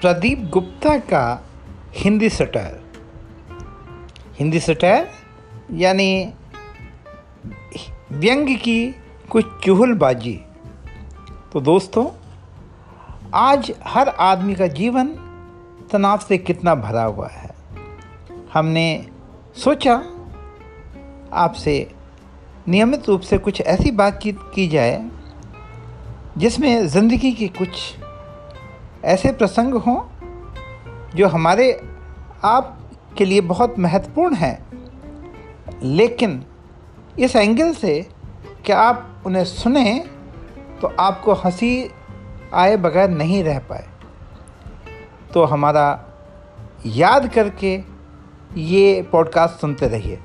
प्रदीप गुप्ता का Hindi satire Hindi satire यानी व्यंग की कुछ चुहलबाजी। तो दोस्तों, आज हर आदमी का जीवन तनाव से कितना भरा हुआ है। हमने सोचा आपसे नियमित रूप से कुछ ऐसी बातचीत की जाए जिसमें ज़िंदगी के कुछ ऐसे प्रसंग हों जो हमारे आप के लिए बहुत महत्वपूर्ण हैं। लेकिन इस एंगल से कि आप उन्हें सुने तो आपको हँसी आए बगैर नहीं रह पाए। तो हमारा याद करके ये पॉडकास्ट सुनते रहिए।